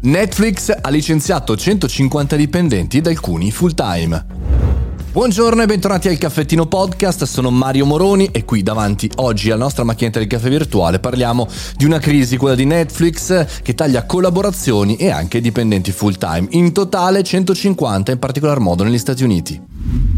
Netflix ha licenziato 150 dipendenti ed alcuni full time. Buongiorno e bentornati al Caffettino Podcast, sono Mario Moroni e qui davanti oggi alla nostra macchinetta del caffè virtuale parliamo di una crisi, quella di Netflix, che taglia collaborazioni e anche dipendenti full time, in totale 150 in particolar modo negli Stati Uniti.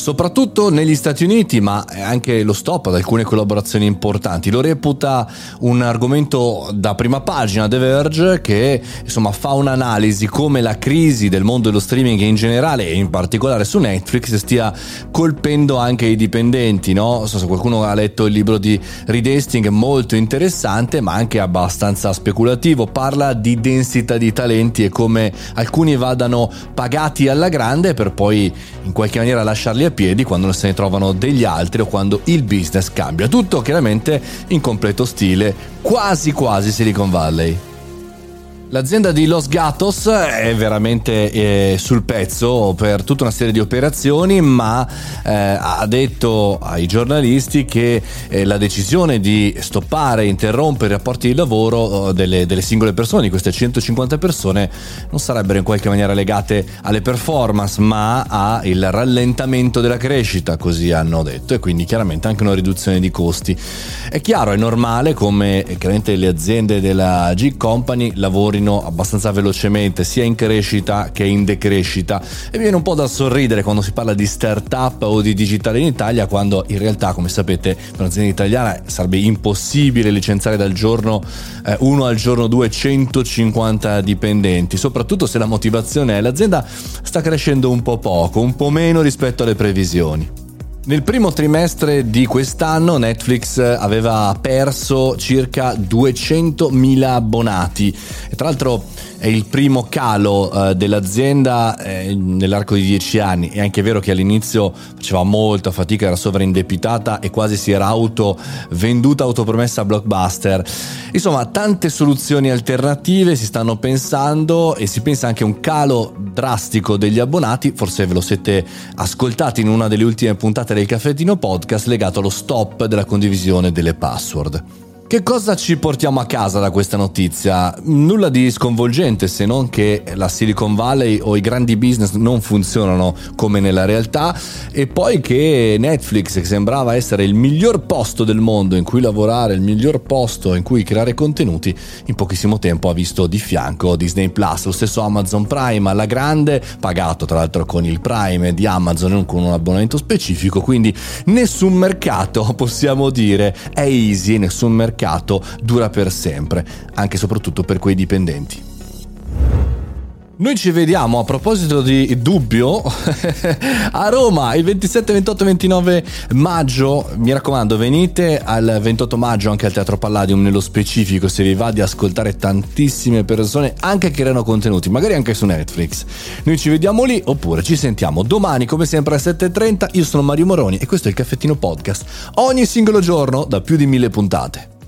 soprattutto negli Stati Uniti, ma anche lo stop ad alcune collaborazioni importanti. Lo reputa un argomento da prima pagina The Verge che insomma fa un'analisi come la crisi del mondo dello streaming in generale e in particolare su Netflix stia colpendo anche i dipendenti, no? Non so se qualcuno ha letto il libro di Reed Hastings, molto interessante, ma anche abbastanza speculativo. Parla di densità di talenti e come alcuni vadano pagati alla grande per poi in qualche maniera lasciarli a piedi quando se ne trovano degli altri o quando il business cambia. Tutto chiaramente in completo stile, quasi quasi Silicon Valley. L'azienda di Los Gatos è veramente eh, sul pezzo per tutta una serie di operazioni, ma eh, ha detto ai giornalisti che eh, la decisione di stoppare, interrompere i rapporti di lavoro oh, delle, delle, singole persone, di queste 150 persone, non sarebbero in qualche maniera legate alle performance, ma al rallentamento della crescita, così hanno detto, e quindi chiaramente anche una riduzione di costi. È chiaro, è normale come chiaramente le aziende della G Company lavorino lavorino abbastanza velocemente sia in crescita che in decrescita. E viene un po' da sorridere quando si parla di startup o di digitale in Italia quando in realtà come sapete per un'azienda italiana sarebbe impossibile licenziare dal giorno 1 eh, al giorno 2 150 dipendenti soprattutto se la motivazione è l'azienda sta crescendo un po' poco un po' meno rispetto alle previsioni nel primo trimestre di quest'anno Netflix aveva perso circa 200.000 abbonati. E tra l'altro è il primo calo uh, dell'azienda eh, nell'arco di dieci anni. È anche vero che all'inizio faceva molta fatica, era sovraindebitata e quasi si era auto venduta, autopromessa a blockbuster. Insomma, tante soluzioni alternative si stanno pensando e si pensa anche a un calo drastico degli abbonati. Forse ve lo siete ascoltati in una delle ultime puntate del Caffettino Podcast legato allo stop della condivisione delle password. Che cosa ci portiamo a casa da questa notizia? Nulla di sconvolgente se non che la Silicon Valley o i grandi business non funzionano come nella realtà e poi che Netflix, che sembrava essere il miglior posto del mondo in cui lavorare, il miglior posto in cui creare contenuti, in pochissimo tempo ha visto di fianco Disney Plus, lo stesso Amazon Prime alla grande, pagato tra l'altro con il Prime di Amazon, non con un abbonamento specifico, quindi nessun mercato possiamo dire è easy, nessun mercato mercato dura per sempre, anche e soprattutto per quei dipendenti. Noi ci vediamo a proposito di dubbio a Roma il 27, 28 29 maggio. Mi raccomando, venite al 28 maggio anche al Teatro Palladium nello specifico se vi va di ascoltare tantissime persone anche che creano contenuti, magari anche su Netflix. Noi ci vediamo lì oppure ci sentiamo domani come sempre alle 7:30. Io sono Mario Moroni e questo è il Caffettino Podcast. Ogni singolo giorno da più di mille puntate.